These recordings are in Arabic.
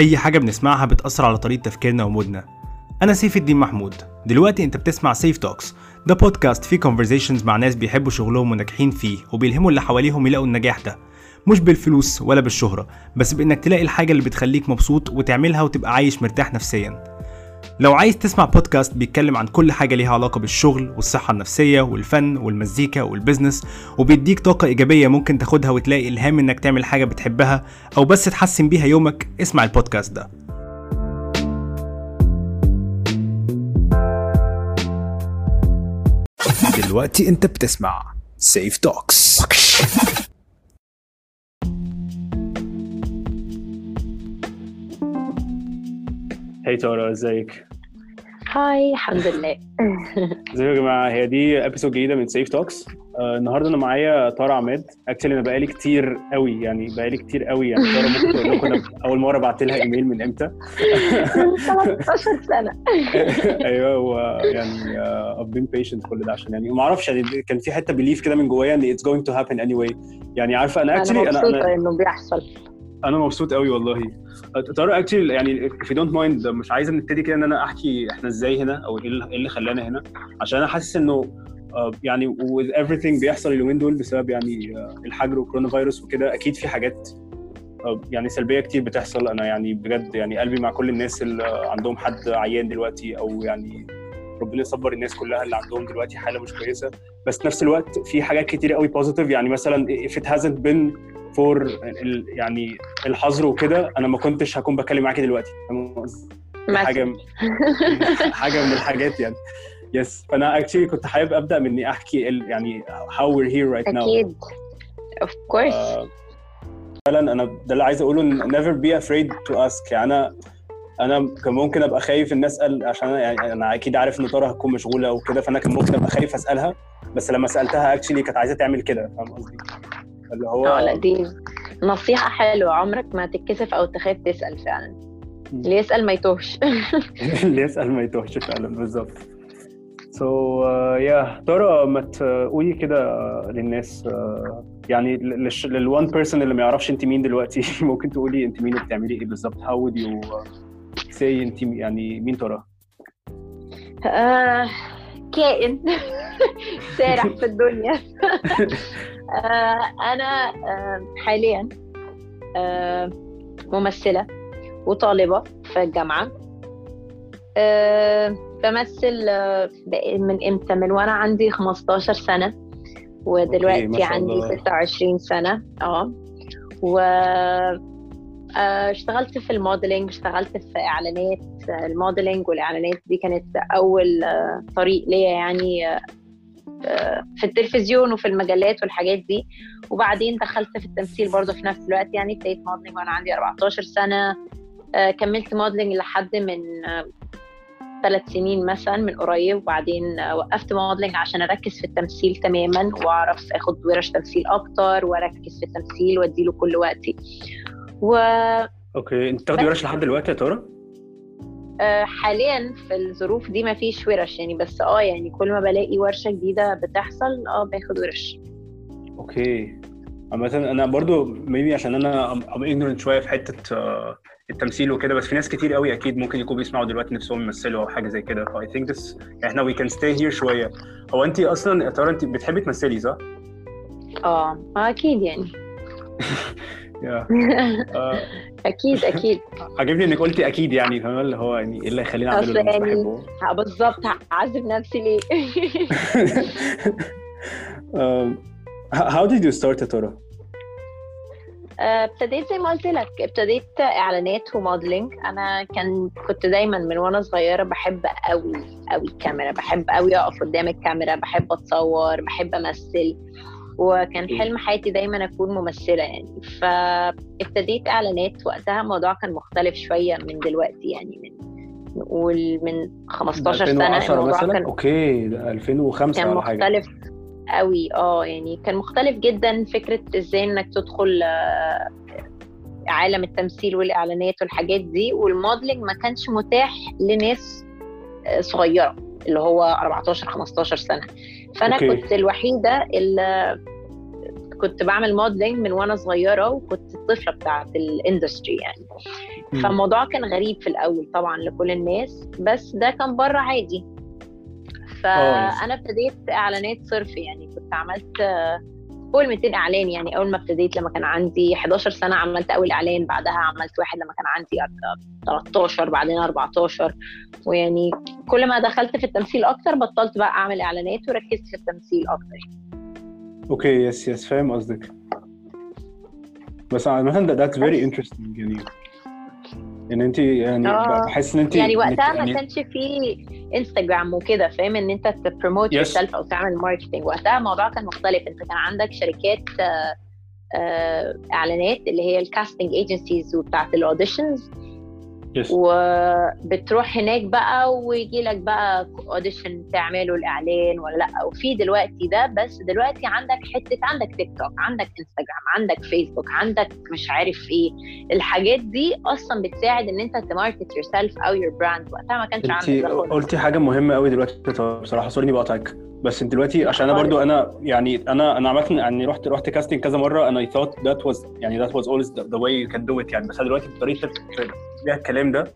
أي حاجة بنسمعها بتأثر على طريقة تفكيرنا و mood نا. أنا سيف الدين محمود. دلوقتي أنت بتسمع Seif Talks ده بودكاست فيه conversations مع ناس بيحبوا شغلهم وناجحين فيه وبيلهموا اللي حواليهم يلاقوا النجاح ده. مش بالفلوس ولا بالشهرة بس بإنك تلاقي الحاجة اللي بتخليك مبسوط وتعملها وتبقى عايش مرتاح نفسيا. لو عايز تسمع بودكاست بيتكلم عن كل حاجة ليها علاقة بالشغل والصحة النفسية والفن والمزيكا وال business وبيديك طاقة إيجابية ممكن تاخدها وتلاقي إلهام إنك تعمل حاجة بتحبها أو بس تحسن بيها يومك اسمع البودكاست ده. دلوقتي أنت بتسمع Seif Talks hi تارا ازيك؟ hi الحمد لله ازيكم يا جماعة؟ هي دي episode جديدة من Seif Talks آه النهارده أنا معايا طارا عماد. actually أنا بقالي كتير قوي يعني بقالي كتير قوي. يعني طارا ممكن تقول لكم أنا أول مرة بعت لها ايميل من إمتى؟ 13 سنة. أيوه ويعني uh, I've been patient كل ده عشان يعني ما أعرفش يعني كان في حتة belief كده من جوايا إن it's going to happen anyway. يعني عارفة أنا actually أنا مبسوطة أنا إنه بيحصل. أنا مبسوط قوي والله. طارا actually يعني if you don't mind مش عايز نبتدي كده إن أنا أحكي إحنا إزاي هنا أو إيه إيه اللي خلانا هنا. عشان أنا حاسس إنه آه، يعني with everything بيحصل اليومين دول بسبب يعني آه، الحجر وكورونا فيروس وكده أكيد في حاجات آه، يعني سلبية كتير بتحصل. أنا يعني بجد يعني قلبي مع كل الناس اللي عندهم حد عيان دلوقتي أو يعني ربنا يصبر الناس كلها اللي عندهم دلوقتي حالة مش كويسة. بس في نفس الوقت في حاجات كتير قوي positive يعني مثلا if it hasn't been for ال- يعني الحظر وكده أنا ما كنتش هكون بتكلم معاكي دلوقتي. حاجة مثلا حاجة من الحاجات يعني. Yes فأنا actually كنت حابب أبدأ من اني أحكي ال- يعني how we're here right now. أكيد. Of course آه، فعلا أنا ده اللي عايز أقوله never be afraid to ask. يعني أنا أنا كان ممكن أبقى خايف إن أسأل عشان أنا يعني أنا أكيد عارف إن طارا هتكون مشغولة وكده فأنا كان ممكن أبقى خايف أسألها. بس لما سألتها actually كانت عايزة تعمل كده. فاهم قصدي؟ اللي هو آه لا دي نصيحة حلوة. عمرك ما تتكسف أو تخاف تسأل فعلا. اللي يسأل ما يتوهش. اللي يسأل ما يتوهش فعلا بالظبط. So يا طارا ما تقولي كده للناس آه، يعني لل one person اللي ما يعرفش أنت مين دلوقتي. ممكن تقولي أنت مين وبتعملي إيه بالظبط؟ How would you uh, say أنت يعني مين طارا؟ آه، كائن. سارح في الدنيا. آه، أنا آه، حاليا آه، ممثلة وطالبة في الجامعة. آه، بمثل آه، من إمتى؟ من وأنا عندي 15 سنة ودلوقتي عندي الله. 26 سنة. آه. و آه، اشتغلت في ال modeling اشتغلت في إعلانات. آه، ال modeling والإعلانات دي كانت أول آه، طريق ليا يعني آه، آه، في التلفزيون وفي المجلات والحاجات دي. وبعدين دخلت في التمثيل برضه في نفس الوقت يعني ابتديت modeling وأنا عندي 14 سنة. آه، كملت modeling لحد من ثلاث سنين مثلا من قريب. وبعدين آه، وقفت modeling عشان أركز في التمثيل تماما وأعرف آخد ورش تمثيل أكتر وأركز في التمثيل وأديله كل وقتي. و Okay أنت بتاخدي ورش لحد دلوقتي يا طارا؟ آه، حاليا في الظروف دي ما فيش ورش يعني بس آه يعني كل ما بلاقي ورشة جديدة بتحصل آه باخد ورش. أوكي. عامة أنا برضو maybe عشان أنا I'm ignorant شوية في حتة آه، التمثيل وكده بس في ناس كتير قوي أكيد ممكن يكونوا بيسمعوا دلوقتي نفسهم يمثلوا أو حاجة زي كده. ف I think this إحنا we can stay here شوية. هو انت أصلا يا ترى انت بتحبي تمثلي صح؟ آه آه، أكيد يعني. آه، أكيد أكيد. عجبني إنك قلتي أكيد يعني فاهمة اللي هو يعني إيه اللي هيخليني أعمله اللي يعني- بحبه. بالظبط هعذب نفسي ليه؟ how did you start يا ترى؟ آه، ابتديت زي ما قلت لك ابتديت إعلانات وموديلنج أنا كان كنت دايما من وأنا صغيرة بحب قوي قوي الكاميرا. بحب قوي أقف قدام الكاميرا بحب أتصور بحب أمثل. وكان حلم حياتي دايما أكون ممثلة يعني. فابتديت إعلانات وقتها الموضوع كان مختلف شوية من دلوقتي يعني من نقول من 15 سنة 2010 الموضوع مثلا؟ كان okay ده 2005 كان مختلف قوي. آه يعني كان مختلف جدا فكرة إزاي إنك تدخل آه، عالم التمثيل والإعلانات والحاجات دي. وال modeling ما كانش متاح لناس آه، صغيرة اللي هو 14 15 سنة. فأنا Okay. كنت الوحيدة اللي كنت بعمل modeling من وأنا صغيرة وكنت الطفلة بتاعت ال industry يعني. فالموضوع كان غريب في الأول طبعا لكل الناس بس ده كان بره عادي. فأنا ابتديت إعلانات صرف يعني كنت عملت فوق ال 200 إعلان يعني. أول ما ابتديت لما كان عندي 11 سنة عملت أول إعلان بعدها عملت واحد لما كان عندي 13 بعدين 14 ويعني كل ما دخلت في التمثيل أكتر بطلت بقى أعمل إعلانات وركزت في التمثيل أكتر Okay yes yes فاهم قصدك بس عامة ده that's very بس. interesting يعني ان انت يعني. بحس إن انت يعني وقتها ما يعني كانش في انستجرام وكده فاهم إن أنت ت promote. yourself أو تعمل marketing وقتها الموضوع كان مختلف أنت كان عندك شركات آه، آه، إعلانات اللي هي ال casting agencies وبتاعت ال auditions yes. وبتروح هناك بقى ويجي لك بقى audition تعمله الإعلان ولا لأ. وفي دلوقتي ده بس دلوقتي عندك حتة عندك تيك توك عندك انستجرام عندك فيسبوك عندك مش عارف إيه. الحاجات دي أصلا بتساعد إن أنت ت market yourself أو your brand وقتها ما كانش عندك قلتي حاجة مهمة قوي دلوقتي بصراحة. Sorry إني بقاطعك. بس انت دلوقتي عشان أنا. برضو أنا يعني أنا أنا عملت يعني رحت رحت casting كذا مرة أنا I thought that was يعني that was always the, the way you can do it يعني. بس أنا دلوقتي بطريقة فيها الكلام ده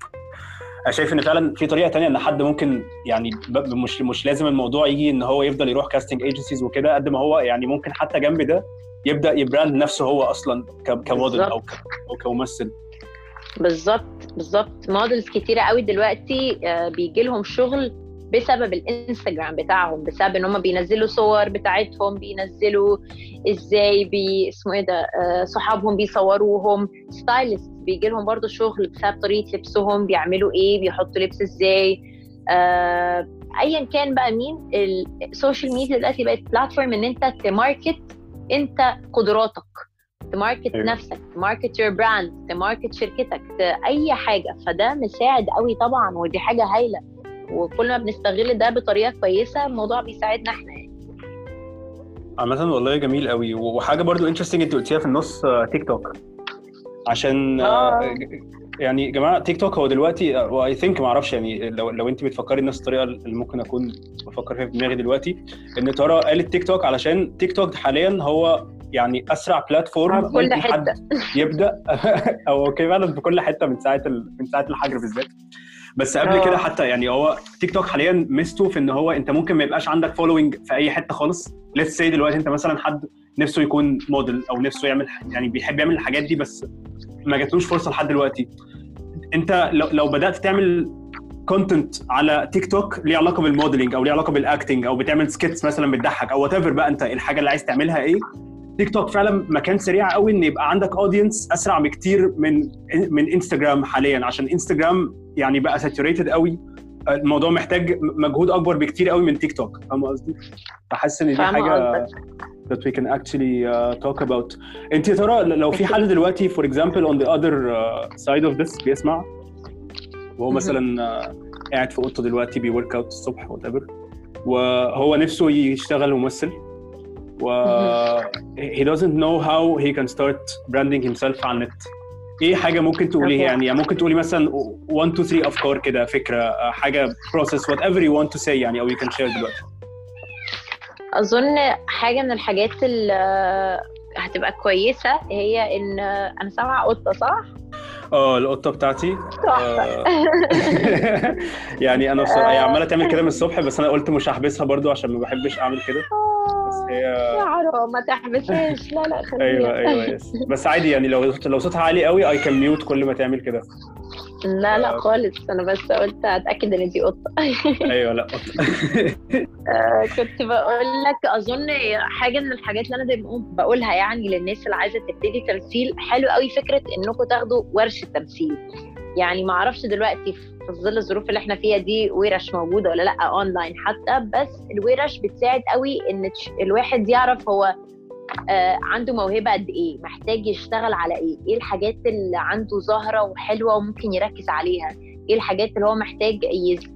أنا شايف إن فعلا في طريقة تانية إن حد ممكن يعني مش مش لازم الموضوع يجي إن هو يفضل يروح casting agencies وكده قد ما هو يعني ممكن حتى جنب ده يبدأ ي brand نفسه هو أصلا كموديل أو أو كممثل. بالظبط بالظبط. models كتيرة قوي دلوقتي بيجي لهم شغل بسبب الانستجرام بتاعهم بسبب إن هم بينزلوا صور بتاعتهم بينزلوا إزاي بي اسمه إيه ده آه، صحابهم بيصوروهم stylist بيجي لهم برضه شغل بسبب طريقة لبسهم بيعملوا إيه بيحطوا لبس إزاي آه، ايا كان بقى مين ال social media دلوقتي بقت platform إن أنت ت market أنت قدراتك ت market أيوة. نفسك ت market your brand ت market شركتك أي حاجة فده مساعد قوي طبعا ودي حاجة هايلة وكل ما بنستغل ده بطريقة كويسة الموضوع بيساعدنا إحنا يعني عامة والله جميل قوي وحاجة برضو interesting انت قلتيها في النص آه، تيك توك عشان آه، آه. يعني يا جماعة تيك توك هو دلوقتي و I think ما أعرفش يعني لو لو انت بتفكري نفس الطريقة اللي ممكن اكون بفكر فيها في دماغي دلوقتي ان تارا قالت تيك توك علشان تيك توك حاليا هو يعني أسرع platform كل حتة يبدأ أو okay فعلا في كل حتة من ساعة. من ساعة الحجر بالذات بس قبل آه. كده حتى يعني هو تيك توك حاليا ميزته في إن هو أنت ممكن ما يبقاش عندك following في أي حتة خالص let's see دلوقتي أنت مثلا حد نفسه يكون موديل أو نفسه يعمل يعني بيحب يعمل الحاجات دي بس ما جاتلوش فرصة لحد دلوقتي أنت لو لو بدأت تعمل content على تيك توك ليه علاقة بال modeling أو ليه علاقة بال acting أو بتعمل sketches مثلا بتضحك أو what بقى أنت الحاجة اللي عايز تعملها إيه تيك توك فعلا مكان سريع قوي إن يبقى عندك audience أسرع بكتير من من انستجرام حاليا عشان انستجرام يعني بقى saturated قوي. الموضوع محتاج مجهود أكبر بكتير قوي من تيك توك. فاهم قصدي؟ فحاسس إن دي حاجة that we can actually uh, talk about. أنت يا ترى لو في حد دلوقتي for example on the other uh, side of this بيسمع؟ وهو. مثلا uh, قاعد في أوضته دلوقتي بي work out الصبح whatever. وهو نفسه يشتغل ممثل. و he doesn't know how he can start branding himself على النت إيه حاجة ممكن تقوليها. يعني يعني ممكن تقولي مثلا 1 2 3 افكار كده فكرة حاجة process whatever you want to say يعني أو you can share دلوقتي أظن حاجة من الحاجات اللي هتبقى كويسة هي إن أنا سامعة قطة صح؟ آه القطة بتاعتي. آه، يعني أنا بصراحة هي عمالة تعمل كده من الصبح بس أنا قلت مش هحبسها برضو عشان ما بحبش أعمل كده. بس هي يا حرام ما تحبسهاش لا لا خليها. أيوه أيوه يس. بس عادي يعني لو لو صوتها عالي قوي اي كان ميوت كل ما تعمل كده. لا آه. لا خالص. أنا بس قلت أتأكد إن دي قطة. أيوه لا قطة. آه، كنت بقول لك أظن حاجة من الحاجات اللي أنا دايما بقولها يعني للناس اللي عايزة تبتدي تمثيل حلو قوي فكرة انكم تاخدوا ورشة تمثيل. يعني ما أعرفش دلوقتي في ظل الظروف اللي إحنا فيها دي ورش موجودة ولا لأ اونلاين حتى بس الورش بتساعد قوي إن الواحد يعرف هو آه، عنده موهبة قد إيه محتاج يشتغل على إيه إيه الحاجات اللي عنده ظاهرة وحلوة وممكن يركز عليها إيه الحاجات اللي هو محتاج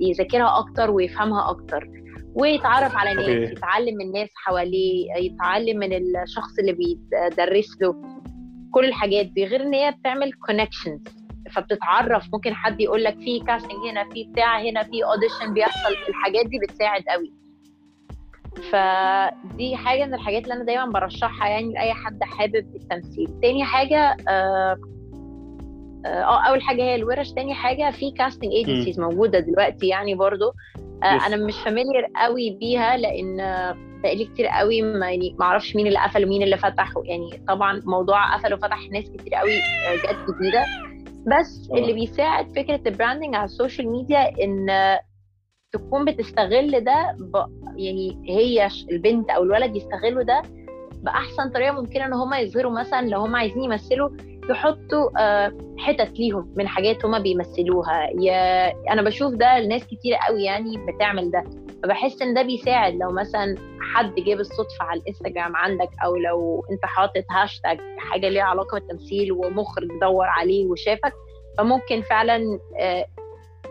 يذاكرها أكتر ويفهمها أكتر ويتعرف على ناس okay. يتعلم من الناس حواليه يتعلم من الشخص اللي بيدرس له كل الحاجات دي غير إن هي بتعمل connections فبتتعرف ممكن حد يقول لك في casting هنا في بتاع هنا في audition بيحصل الحاجات دي بتساعد قوي فدي حاجة من الحاجات اللي أنا دايما برشحها يعني لأي حد حابب التمثيل. تاني حاجة آه آه أول حاجة هي الورش. تاني حاجة في casting agencies موجودة دلوقتي يعني برضو. آه. أنا مش familiar قوي بيها لأن بقالي كتير قوي ما يعني ما أعرفش مين اللي قفل ومين اللي فتح. يعني طبعا موضوع قفل وفتح ناس كتير قوي آه، جت جديدة. بس. اللي بيساعد فكرة ال branding على ال social media إن تكون بتستغل ده ب... يعني هي البنت أو الولد يستغلوا ده بأحسن طريقة ممكنة إن هم يظهروا مثلا لو هم عايزين يمثلوا يحطوا آه، حتت ليهم من حاجات هما بيمثلوها. يا أنا بشوف ده لناس كتير قوي يعني بتعمل ده فبحس إن ده بيساعد. لو مثلا حد جه بالصدفه على الإنستجرام عندك أو لو أنت حاطط هاشتاج حاجة ليها علاقة بالتمثيل ومخرج دور عليه وشافك فممكن فعلا آه،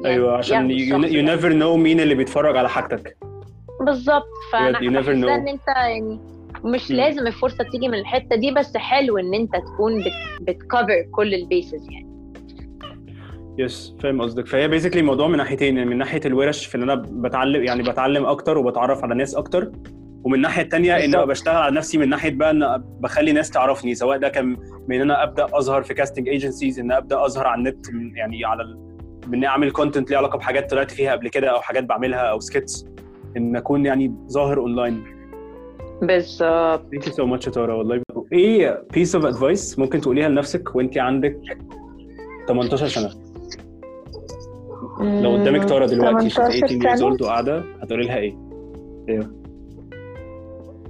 أيوه عشان you. never know مين اللي بيتفرج على حاجتك بالظبط فأنا know. إن أنت يعني مش مم. لازم الفرصة تيجي من الحتة دي بس حلو إن أنت تكون بت cover كل ال bases يعني yes فاهم قصدك فهي basically الموضوع من ناحيتين يعني من ناحية الورش في إن أنا بتعلم يعني بتعلم أكتر وبتعرف على ناس أكتر ومن الناحيه الثانية إن أنا. بشتغل على نفسي من ناحية بقى إن بخلي ناس تعرفني سواء ده كان من إن أنا أبدأ أظهر في casting agencies إن أبدأ أظهر على النت يعني على إني أعمل content ليه علاقة بحاجات طلعت فيها قبل كده أو حاجات بعملها أو sketches إن أكون يعني ظاهر اونلاين بالظبط. thank you so much يا تارا والله. إيه piece of advice ممكن تقوليها لنفسك وأنت عندك 18 سنة؟ لو قدامك تارا دلوقتي she's 18 years old وقاعدة هتقولي لها إيه؟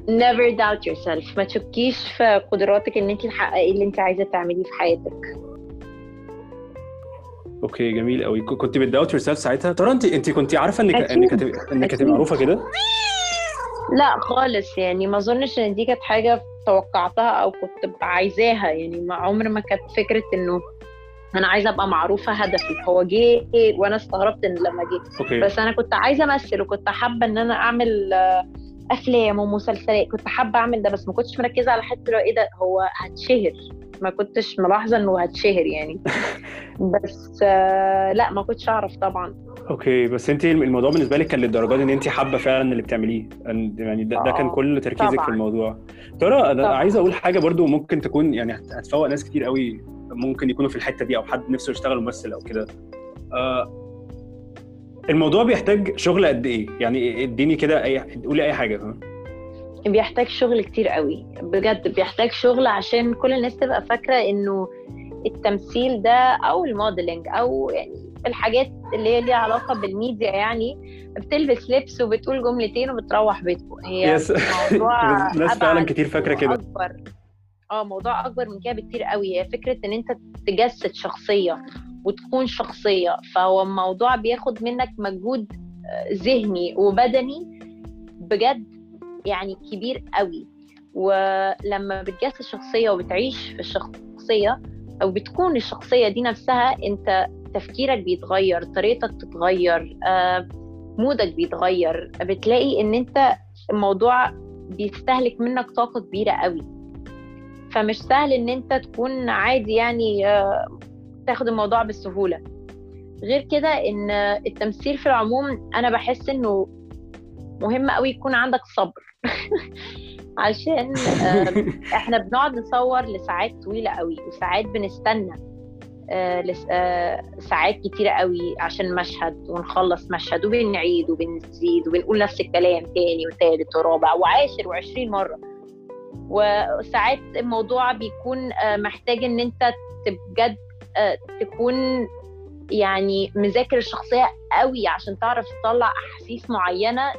never doubt yourself. ما تشكيش في قدراتك إن أنت تحققي اللي أنت عايزة تعمليه في حياتك. okay جميل قوي. كنت بت doubt yourself ساعتها؟ تارا انت انت كنت عارفة انك. إنك هتبقى إنك هتبقى. معروفة كده؟ لا خالص يعني ما أظنش إن دي كانت حاجة توقعتها أو كنت عايزاها. يعني ما عمر ما كانت فكرة إنه أنا عايزة أبقى معروفة هدفي. هو جه وأنا استغربت إن لما جه. okay. بس أنا كنت عايزة أمثل وكنت حابة إن أنا أعمل أفلام ومسلسلات. كنت حابة أعمل ده بس ما كنتش مركزة على حتة لو إيه ده هو هتشهر. ما كنتش ملاحظة إنه هتشهر يعني بس آه، لا ما كنتش أعرف طبعا أوكي بس انت الموضوع بالنسبة لك كان للدرجة دي إن انت حابة فعلا اللي بتعمليه يعني ده, ده كان آه، كل تركيزك طبعاً. في الموضوع ترى أنا. عايز أقول حاجة برضو ممكن تكون يعني هت- هتفوق ناس كتير قوي ممكن يكونوا في الحتة دي أو حد نفسه يشتغل ممثل أو كده آه الموضوع بيحتاج شغل قد إيه يعني اديني كده أي قولي أي حاجة فاهم؟ بيحتاج شغل كتير قوي. بجد بيحتاج شغل عشان كل الناس تبقى فاكرة إنه التمثيل ده أو الموديلنج أو يعني الحاجات اللي هي ليها علاقة بالميديا يعني بتلبس لبس وبتقول جملتين وبتروح بيتكم. هي. موضوع ناس فعلا كتير فاكرة كده. واكبر آه موضوع أكبر من كده بكتير قوي. هي فكرة إن أنت تجسد شخصية وتكون شخصية فهو الموضوع بياخد منك مجهود آه، ذهني وبدني. بجد يعني كبير قوي. ولما بتجسد شخصيه وبتعيش في الشخصية أو بتكون الشخصية دي نفسها أنت تفكيرك بيتغير طريقتك تتغير آه، مودك بيتغير. بتلاقي إن أنت الموضوع بيستهلك منك طاقة كبيرة قوي. فمش سهل إن أنت تكون عادي يعني آه، تاخد الموضوع بالسهولة. غير كده إن التمثيل في العموم أنا بحس إنه مهم قوي يكون عندك صبر. عشان إحنا بنقعد نصور لساعات طويلة قوي وساعات بنستنى آه، آه، ساعات كتيرة قوي عشان مشهد ونخلص مشهد وبنعيد وبنزيد وبنقول نفس الكلام تاني وتالت ورابع وعاشر وعشرين مرة. وساعات الموضوع بيكون آه، محتاج إن أنت بجد تكون يعني مذاكر الشخصية قوي عشان تعرف تطلع أحاسيس معينة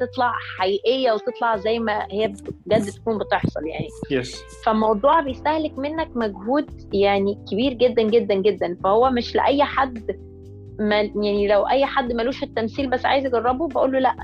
تطلع حقيقية وتطلع زي ما هي بجد تكون بتحصل يعني. يس فالموضوع بيستهلك منك مجهود يعني كبير جدا جدا جدا. فهو مش لأي حد ما يعني لو أي حد ملوش في التمثيل بس عايز يجربه بقول له لأ.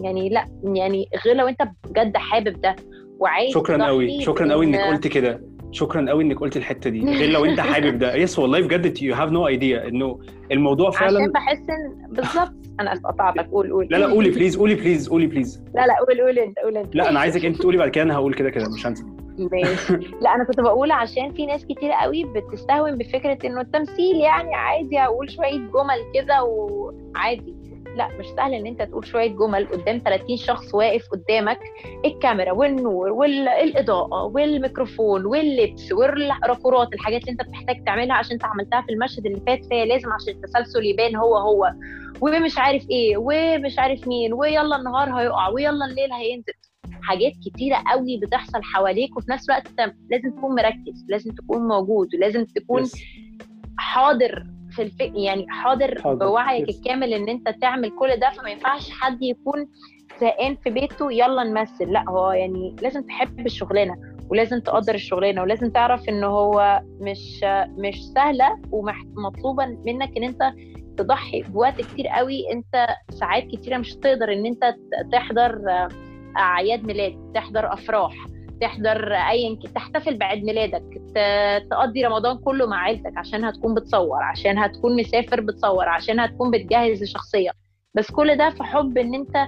يعني لأ يعني غير لو أنت بجد حابب ده وعايز شكرا قوي شكرا قوي بإن- انك قلت كده. شكرا قوي إنك قلت الحتة دي. غير لو أنت حابب ده. yes والله بجد you have no idea إنه الموضوع عشان فعلا بحس ان بالظبط. أنا اسف قطعتك. قول قول. لا لا قولي بليز قولي بليز قولي بليز لا لا قول قول انت قول انت. لا أنا عايزك أنت تقولي بعد كده أنا هقول كده كده مش هنسى. ماشي. لا أنا كنت بقول عشان في ناس كتير قوي بتستهون بفكرة إنه التمثيل يعني عادي أقول شوية جمل كده وعادي. لا مش سهل إن أنت تقول شوية جمل قدام 30 شخص واقف قدامك. الكاميرا والنور والاضاءه والميكروفون واللبس والراكورات الحاجات اللي أنت بتحتاج تعملها عشان أنت عملتها في المشهد اللي فات فهي لازم عشان التسلسل يبان هو هو. ومش عارف إيه ومش عارف مين ويلا النهار هيقع ويلا الليل هينزل. حاجات كتيرة قوي بتحصل حواليك وفي نفس الوقت لازم تكون مركز لازم تكون موجود ولازم تكون Yes. حاضر. في الف... يعني حاضر, حاضر. بوعيك. الكامل إن أنت تعمل كل ده فما ينفعش حد يكون زهقان في بيته يلا نمثل لأ هو يعني لازم تحب الشغلانة ولازم تقدر الشغلانة ولازم تعرف إن هو مش مش سهلة ومطلوبة منك إن أنت تضحي بوقت كتير قوي أنت ساعات كتيرة مش هتقدر إن أنت تحضر أعياد ميلاد تحضر أفراح تحضر ايا تحتفل بعيد ميلادك تقضي رمضان كله مع عيلتك عشان هتكون بتصور عشان هتكون مسافر بتصور عشان هتكون بتجهز لشخصية. بس كل ده في حب إن أنت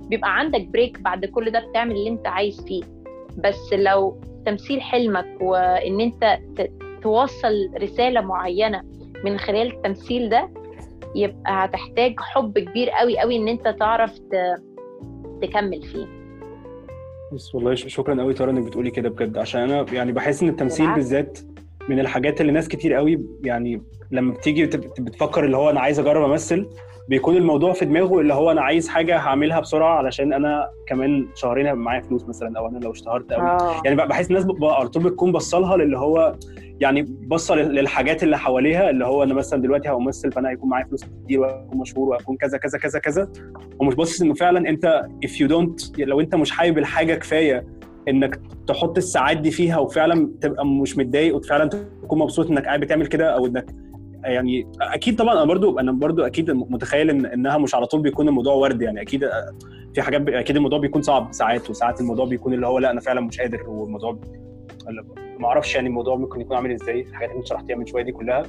بيبقى عندك بريك بعد كل ده بتعمل اللي أنت عايز فيه. بس لو تمثيل حلمك وإن أنت توصل رسالة معينة من خلال التمثيل ده يبقى هتحتاج حب كبير قوي قوي إن أنت تعرف تكمل فيه. بس والله شكرا قوي ترى إنك بتقولي كده بجد عشان أنا يعني بحس إن التمثيل. بالذات من الحاجات اللي ناس كتير قوي يعني لما بتيجي بت- بتفكر اللي هو أنا عايز أجرب أمثل بيكون الموضوع في دماغه اللي هو أنا عايز حاجة هعملها بسرعة علشان أنا كمان شهرين هيبقى معايا فلوس مثلا أو أنا لو اشتهرت قوي آه. يعني بحس الناس على طول بتكون بصلها للي هو يعني لل- للحاجات اللي حواليها اللي هو أنا مثلا دلوقتي هامثل فأنا هيكون معايا فلوس كتير وهكون مشهور وهكون كذا كذا كذا كذا. ومش باصص إنه فعلا أنت if you don't لو أنت مش حابب الحاجة كفاية إنك تحط الساعات دي فيها وفعلا تبقى مش متضايق وفعلا تكون مبسوط إنك قاعد بتعمل كده أو إنك يعني أكيد طبعا أنا برضو أنا برضو أكيد متخيل إن إنها مش على طول بيكون الموضوع ورد يعني أكيد في حاجات أكيد الموضوع بيكون صعب ساعات وساعات الموضوع بيكون اللي هو لأ أنا فعلا مش قادر والموضوع ما أعرفش يعني الموضوع ممكن يكون عامل إزاي الحاجات اللي أنت شرحتيها من شوية دي كلها.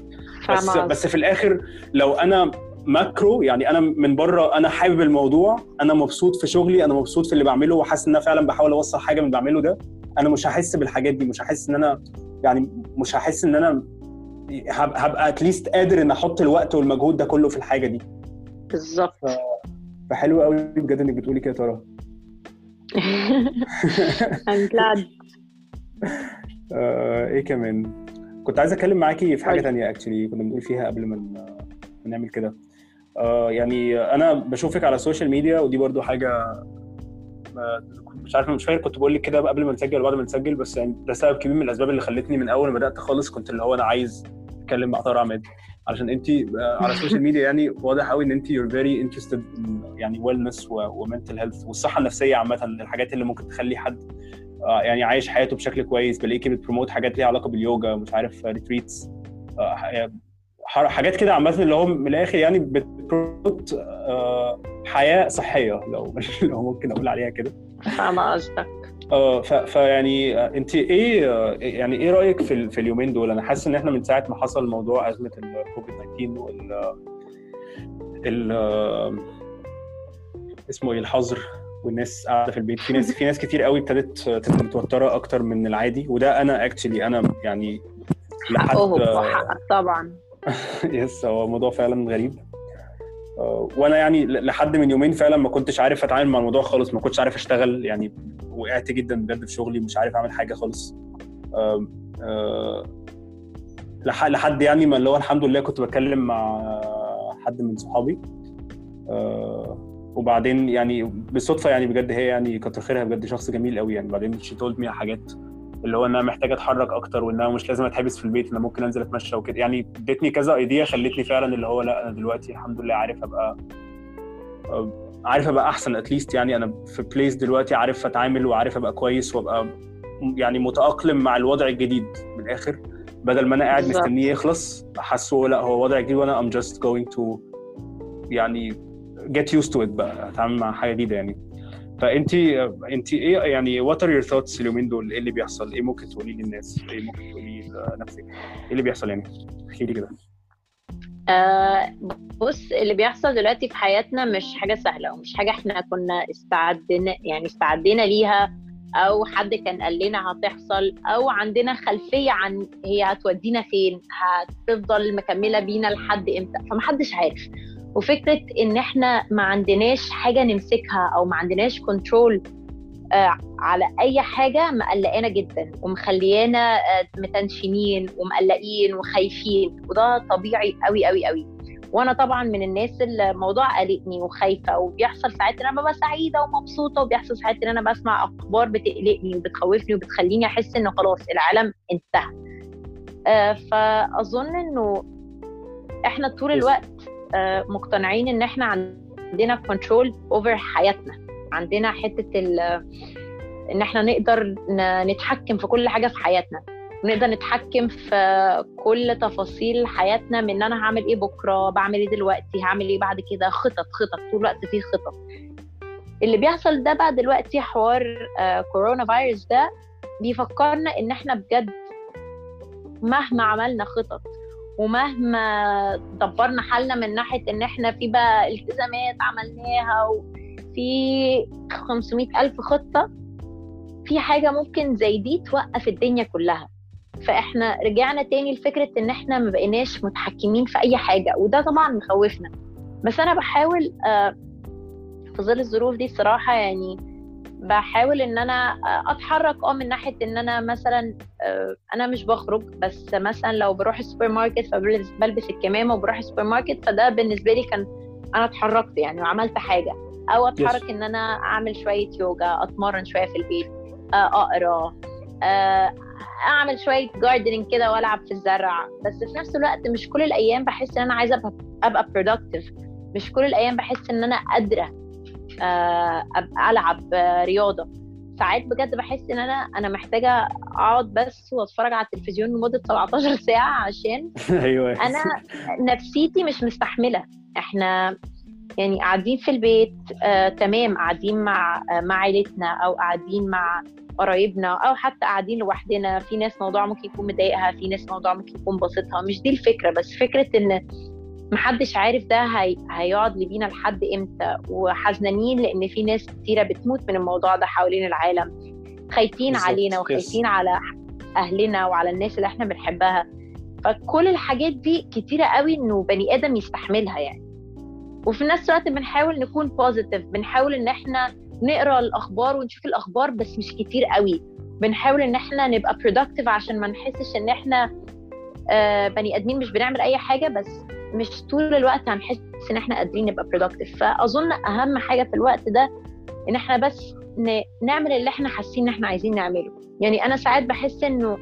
بس فاهمة بس في الآخر لو أنا ماكرو يعني أنا من بره أنا حابب الموضوع أنا مبسوط في شغلي أنا مبسوط في اللي بعمله وحاسس إن أنا فعلا بحاول أوصل حاجة من اللي بعمله ده أنا مش هحس بالحاجات دي مش هحس إن أنا يعني مش هحس إن أنا هبقى اتليست قادر إن أحط الوقت والمجهود ده كله في الحاجة دي. بالظبط. فحلو قوي بجد إنك بتقولي كده يا ترى. I'm glad. آه، إيه كمان؟ كنت عايز أتكلم معاكي في حاجة. تانية actually كنا بنقول فيها قبل ما نعمل كده. آه، يعني أنا بشوفك على ال social media ودي برضو حاجة ما- مش عارف مش فاكر كنت بقول لك كده قبل ما نسجل ولا بعد ما نسجل بس يعني ده سبب كبير من الأسباب اللي خلتني من أول ما بدأت خالص كنت اللي هو أنا عايز اتكلم مع تارا عماد. علشان انت على ال social media يعني واضح قوي ان انت very interested in يعني wellness و mental health والصحة النفسية عامة الحاجات اللي ممكن تخلي حد آه، يعني عايش حياته بشكل كويس بلاقيكي بت promote حاجات ليها علاقة باليوجا مش عارف retreats حاجات كده عامة اللي هو من الآخر يعني بت promote آه، حياة صحية لو لو ممكن أقول عليها كده. فاهمة قصدك. فيعني آه، انت إيه آه، يعني إيه رأيك في في اليومين دول؟ أنا حاسس ان إحنا من ساعة ما حصل موضوع أزمة الكوفيد 19 وال ال آه، اسمه إيه الحظر والناس قاعدة في البيت. في ناس في ناس كتير قوي ابتدت تبقى متوترة أكتر من العادي وده أنا اكشلي أنا يعني لحد حقهم طبعا. يس هو موضوع فعلا غريب. آه، وأنا يعني لحد من يومين فعلا ما كنتش عارف أتعامل مع الموضوع خالص ما كنتش عارف أشتغل يعني وقعت جدا بجد في شغلي مش عارف أعمل حاجة خالص. آه، آه، لح- لحد يعني ما اللي هو الحمد لله كنت بتكلم مع حد من صحابي. آه، وبعدين يعني بالصدفة يعني بجد هي يعني كتر خيرها بجد شخص جميل قوي يعني. بعدين شي تولد مي حاجات اللي هو إن أنا محتاج أتحرك أكتر وإن أنا مش لازم أتحبس في البيت أنا ممكن أنزل أتمشى وكده. يعني ادتني كذا ايديا خلتني فعلا اللي هو لأ أنا دلوقتي الحمد لله عارف أبقى آه، عارف أبقى أحسن اتليست يعني أنا في بليس دلوقتي عارف أتعامل وعارف أبقى كويس وأبقى يعني متأقلم مع الوضع الجديد من الآخر. بدل ما أنا قاعد. مستنيه يخلص حاسه لأ هو وضع جديد وأنا I'm just going to يعني get used to it بقى أتعامل مع حاجة جديدة يعني. فانت انت إيه يعني what are your thoughts اليومين دول؟ إيه اللي بيحصل؟ إيه ممكن تقولي للناس؟ إيه ممكن تقولي لنفسك؟ إيه اللي بيحصل يعني؟ احكي لي كده. آه بص اللي بيحصل دلوقتي في حياتنا مش حاجة سهلة ومش حاجة إحنا كنا استعدنا يعني استعدينا ليها أو حد كان قال لنا هتحصل أو عندنا خلفية عن هي هتودينا فين هتفضل مكملة بينا لحد إمتى فمحدش عارف. وفكرة إن إحنا ما عندناش حاجة نمسكها أو ما عندناش كنترول آه على أي حاجة مقلقانا جدا ومخليانا آه متنشنين ومقلقين وخايفين وده طبيعي قوي قوي قوي وأنا طبعا من الناس اللي الموضوع قلقني وخايفة وبيحصل ساعات إن أنا ببقى سعيدة ومبسوطة وبيحصل ساعات إن أنا بسمع أخبار بتقلقني وبتخوفني وبتخليني أحس إن خلاص العالم انتهى. آه فأظن إنه إحنا طول الوقت مقتنعين إن إحنا عندنا control over حياتنا. عندنا حتة إن إحنا نقدر نتحكم في كل حاجة في حياتنا. ونقدر نتحكم في كل تفاصيل حياتنا من إن أنا هعمل إيه بكرة بعمل إيه دلوقتي هعمل إيه بعد كده. خطط خطط. طول الوقت في خطط. اللي بيحصل ده بقى دلوقتي حوار آه كورونا فيروس ده بيفكرنا إن إحنا بجد مهما عملنا خطط ومهما دبرنا حالنا من ناحية إن إحنا في بقى التزامات عملناها وفي 500 ألف خطة في حاجة ممكن زي دي توقف الدنيا كلها. فإحنا رجعنا تاني لفكرة إن إحنا ما بقيناش متحكمين في أي حاجة وده طبعا مخوفنا. بس أنا بحاول في ظل الظروف دي الصراحه يعني بحاول إن أنا أتحرك آه من ناحية إن أنا مثلا أنا مش بخرج بس مثلا لو بروح السوبر ماركت فبلبس الكمامة وبروح السوبر ماركت فده بالنسبة لي كان أنا اتحركت يعني وعملت حاجة. أو أتحرك إن أنا أعمل شوية يوجا أتمرن شوية في البيت أقرأ أعمل شوية gardening كده وألعب في الزرع. بس في نفس الوقت مش كل الأيام بحس إن أنا عايزة أبقى productive. مش كل الأيام بحس إن أنا قادرة. ألعب رياضة. ساعات بجد بحس إن أنا أنا محتاجة أقعد بس وأتفرج على التلفزيون لمدة 17 ساعة عشان أيوه. أنا نفسيتي مش مستحملة. إحنا يعني قاعدين في البيت آه، تمام. قاعدين مع آه، مع عيلتنا أو قاعدين مع قرايبنا أو حتى قاعدين لوحدنا. في ناس موضوع ممكن يكون مضايقها في ناس موضوع ممكن يكون باسطها مش دي الفكرة بس فكرة إن محدش عارف ده هي... هيقعد لبينا لحد إمتى. وحزنانين لأن في ناس كتيرة بتموت من الموضوع ده حوالين العالم. خايفين. علينا. وخايفين على أهلنا وعلى الناس اللي إحنا بنحبها. فكل الحاجات دي كتيرة قوي إنه بني آدم يستحملها يعني. وفي نفس الوقت بنحاول نكون بوزيتيف بنحاول إن إحنا نقرأ الأخبار ونشوف الأخبار بس مش كتير قوي. بنحاول إن إحنا نبقى productive عشان ما نحسش إن إحنا آه، بني آدمين مش بنعمل أي حاجة بس مش طول الوقت هنحس إن إحنا قادرين نبقى productive. فأظن أهم حاجة في الوقت ده إن إحنا بس نعمل اللي إحنا حاسين إن إحنا عايزين نعمله. يعني أنا ساعات بحس إنه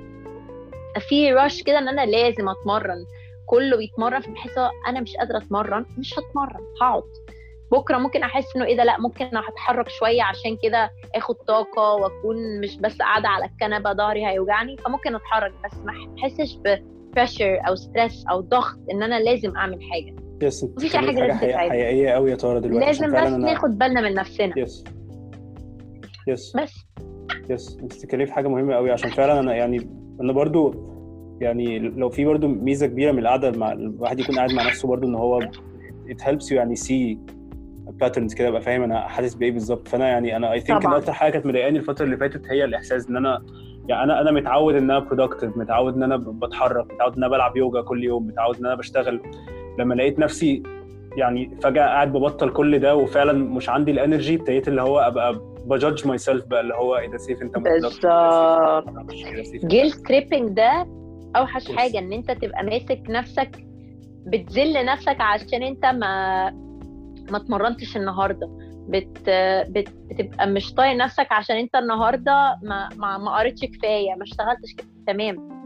في رش كده إن أنا لازم أتمرن. كله بيتمرن فبحس أنا مش قادرة أتمرن مش هتمرن هقعد. بكرة ممكن أحس إنه إيه ده؟ لأ ممكن هتحرك شوية عشان كده آخد طاقة وأكون مش بس قاعدة على الكنبة ظهري هيوجعني فممكن أتحرك بس ما أحسش ب pressure أو stress أو ضغط إن أنا لازم أعمل حاجة. yes مفيش حاجة حاجة تتعب. حقيقية قوي يا ترى دلوقتي لازم بس ناخد بالنا من نفسنا. yes yes بس. yes انت بتتكلمي في حاجة مهمة قوي عشان فعلا أنا يعني أنا برضو يعني لو في برضو ميزة كبيرة من القعدة مع الواحد يكون قاعد مع نفسه برضو إن هو it helps you يعني see patterns كده أبقى فاهم أنا حاسس بإيه بالظبط. فأنا يعني أنا I think إن. أكتر حاجة كانت مضايقاني الفترة اللي فاتت هي الإحساس إن أنا يعني أنا أنا متعود إن أنا productive متعود إن أنا بتحرك متعود إن أنا بلعب يوجا كل يوم متعود إن أنا بشتغل لما لقيت نفسي يعني فجأة قاعد ببطل كل ده وفعلا مش عندي ال energy ابتديت اللي هو أبقى ب judge myself بقى اللي هو إيه ده سيف أنت بالظبط. guilt tripping ده أوحش Yes. حاجة إن أنت تبقى ماسك نفسك بتذل نفسك عشان أنت ما ما اتمرنتش النهارده بت... بت... بتبقى مش طايق نفسك عشان انت النهارده ما ما, ما قريتش كفاية ما اشتغلتش كفاية. تمام.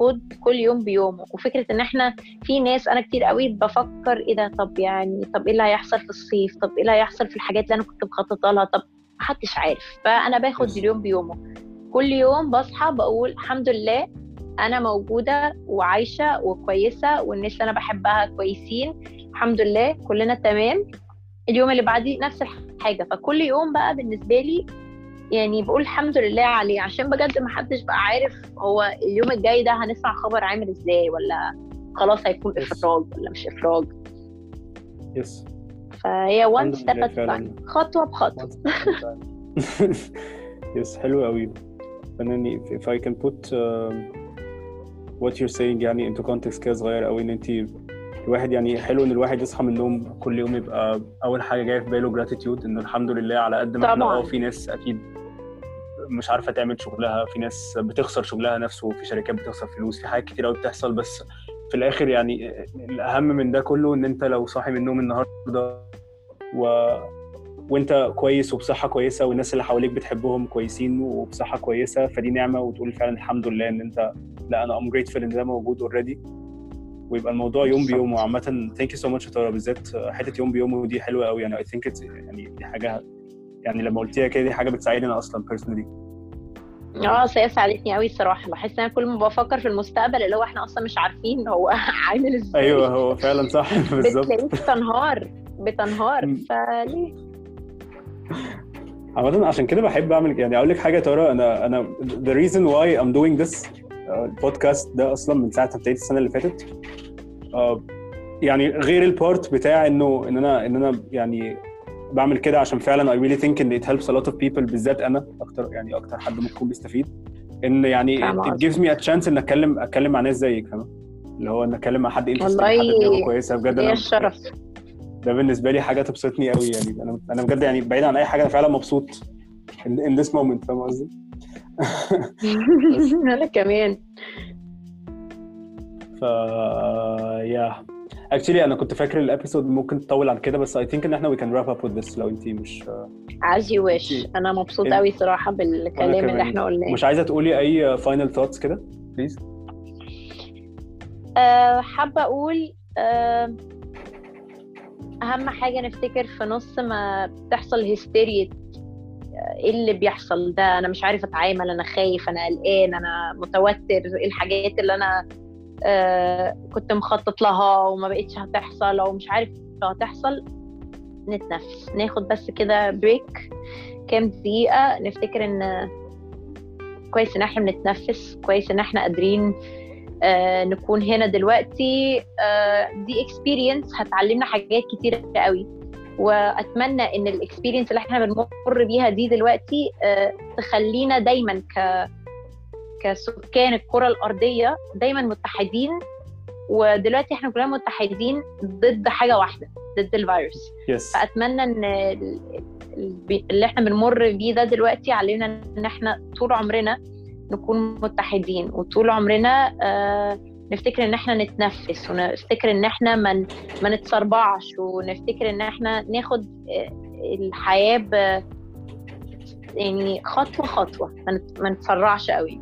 خد كل يوم بيومه. وفكرة ان إحنا في ناس أنا كتير قوي بفكر إيه ده طب يعني طب إيه اللي هيحصل في الصيف؟ طب إيه اللي هيحصل في الحاجات اللي أنا كنت مخططة لها؟ طب محدش عارف. فأنا باخد. اليوم بيومه. كل يوم بصحى بقول الحمد لله أنا موجودة وعايشة وكويسة والناس اللي أنا بحبها كويسين. الحمد لله كلنا تمام. اليوم اللي بعديه نفس الحاجة. فكل يوم بقى بالنسبة لي يعني بقول الحمد لله عليه. عشان بجد ما حدش بقى عارف هو اليوم الجاي ده هنسمع خبر عامل إزاي ولا خلاص هيكون Yes. إفراج ولا مش إفراج. yes. فهي one step. خطوة بخطوة. yes حلو قوي. فانني if I can put um, what you're saying يعني into context كده صغير قوي إن انت الواحد يعني حلو إن الواحد يصحى من النوم كل يوم يبقى أول حاجة جاية في باله جراتيتيود إنه الحمد لله على قد ما إحنا. آه في ناس أكيد مش عارفة تعمل شغلها في ناس بتخسر شغلها نفسه في شركات بتخسر فلوس في حاجات كتير قوي بتحصل بس في الآخر يعني الأهم من ده كله إن أنت لو صاحي من النوم النهارده و... وأنت كويس وبصحة كويسة والناس اللي حواليك بتحبهم كويسين وبصحة كويسة فدي نعمة وتقول فعلا الحمد لله إن أنت لأ أنا I'm grateful إن ده موجود already ويبقى الموضوع يوم بيوم وعامه thank you so much ترى بالذات حتة يوم بيوم ودي حلوة قوي يعني I think يعني دي حاجة يعني لما قلتيها كده دي حاجة بتساعدني أنا أصلا personally آه سيا ساعدتني قوي الصراحة. بحس إن أنا كل ما بفكر في المستقبل اللي هو إحنا أصلا مش عارفين هو عامل إزاي. أيوه هو فعلا صح. بالظبط. بتلاقيك بتنهار. بتنهار. فليه عامة عشان كده بحب أعمل يعني أقول لك حاجة يا ترى أنا أنا the reason why I'm doing this البودكاست ده أصلا من ساعة ما ابتديت السنة اللي فاتت. آه، يعني غير ال part بتاع إنه إن أنا إن أنا يعني بعمل كده عشان فعلا I really think إن it helps a lot of people بالذات أنا أكتر يعني أكتر حد ممكن بيستفيد. إن يعني it gives me a chance إن اتكلم أتكلم مع ناس زيك فاهمة؟ اللي هو إن أتكلم مع حد interesting والله حد دماغه كويسه بجد أنا الشرف ده بالنسبة لي حاجة تبسطني قوي يعني. أنا أنا بجد يعني بعيد عن أي حاجة أنا فعلا مبسوط in, in this moment فاهم قصدي؟ أنا كمان. ف yeah actually أنا كنت فاكر ال episode ممكن تطول عن كده بس I think إن إحنا we can wrap up with this لو انت مش as you wish. أنا مبسوطه إيه. قوي صراحة بالكلام اللي. إحنا قلناه. مش عايزة تقولي أي final thoughts كده؟ please أه حابة أقول أه أهم حاجة نفتكر في نص ما بتحصل هستيريا إيه اللي بيحصل ده؟ أنا مش عارف أتعامل أنا خايف أنا قلقان أنا متوتر إيه الحاجات اللي أنا آه كنت مخطط لها وما بقتش هتحصل أو مش عارف هتحصل. نتنفس ناخد بس كده break كام دقيقة نفتكر إن كويس إن إحنا بنتنفس كويس إن إحنا قادرين آه نكون هنا دلوقتي. آه دي experience هتعلمنا حاجات كتيرة قوي. وأتمنى إن ال experience اللي إحنا بنمر بيها دي دلوقتي آه تخلينا دايما ك كسكان الكرة الأرضية دايما متحدين. ودلوقتي إحنا كلنا متحدين ضد حاجة واحدة ضد الفيروس. yes فأتمنى إن ال- ال- اللي إحنا بنمر بيه ده دلوقتي علينا إن إحنا طول عمرنا نكون متحدين. وطول عمرنا آه نفتكر إن إحنا نتنفس ونفتكر إن إحنا ما ما نتسربعش ونفتكر إن إحنا ناخد آه، الحياة ب يعني خطوة خطوة ما نت- ما نتسرعش قوي.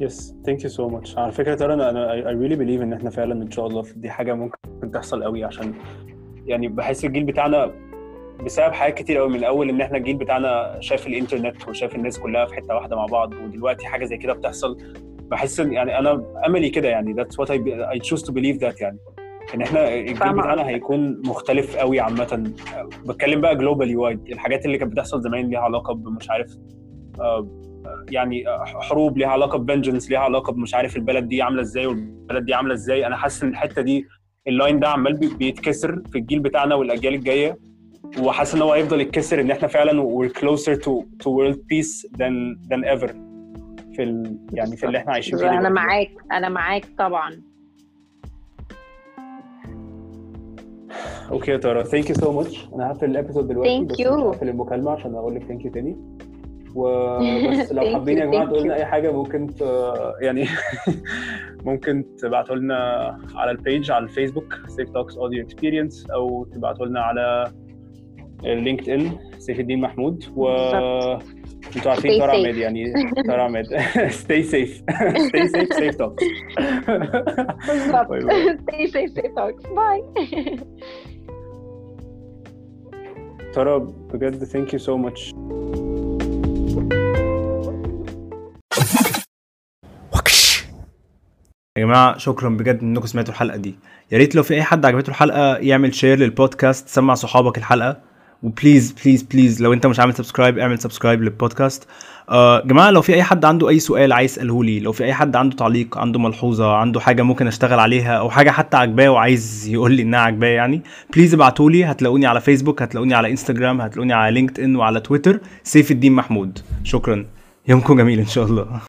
yes thank you so much على فكرة ترى أنا أنا I really believe إن إحنا فعلا إن شاء الله دي حاجة ممكن تحصل قوي عشان يعني بحس الجيل بتاعنا بسبب حاجات كتير قوي من الأول إن إحنا الجيل بتاعنا شاف الإنترنت وشاف الناس كلها في حتة واحدة مع بعض ودلوقتي حاجة زي كده بتحصل. بحس إن يعني أنا أملي كده يعني. What I, I choose to believe that يعني. إن إحنا الجيل بتاعنا. هيكون مختلف قوي عامة. بتكلم بقى globally wide الحاجات اللي كانت بتحصل زمان ليها علاقة بمش عارف آه، يعني حروب ليها علاقة ب vengeance ليها علاقة بمش عارف البلد دي عاملة إزاي والبلد دي عاملة إزاي. أنا حاسس إن الحتة دي ال line ده عمال بي- بيتكسر في الجيل بتاعنا والأجيال الجاية. وحاسس إن هو هيفضل يتكسر إن إحنا فعلا we're closer to to world peace than than ever. في ال يعني في اللي إحنا عايشين فيه أنا. معاك أنا معاك طبعا okay يا ترى thank you so much أنا هقفل ال episode دلوقتي you. مش هقفل المكالمة عشان أقول لك thank you تاني وبس لو حابين يا جماعة تقولوا لنا. أي حاجة ممكن ت... يعني ممكن تبعتوا لنا على ال page على الفيسبوك Safe Talks Audio Experience أو تبعتوا لنا على لينكد إن سيف الدين محمود و. أنتوا عارفين stay ترى safe. عماد يعني ترى عماد stay safe. Stay safe safe talks. بالظبط stay safe stay talks. باي ترى بجد thank you so much يا جماعة شكرا بجد إنكم سمعتوا الحلقة دي. يا ريت لو في أي حد عجبته الحلقة يعمل share لل podcast سمع صحابك الحلقة. و please please please لو انت مش عامل subscribe اعمل subscribe لل podcast آه جماعة لو في أي حد عنده أي سؤال عايز يسأله لي لو في أي حد عنده تعليق عنده ملحوظة عنده حاجة ممكن أشتغل عليها أو حاجة حتى عجباه وعايز يقول لي إنها عجباه يعني please ابعتوا لي هتلاقوني على فيسبوك هتلاقوني على انستجرام هتلاقوني على لينكد ان وعلى تويتر سيف الدين محمود. شكرا. يومكم جميل إن شاء الله.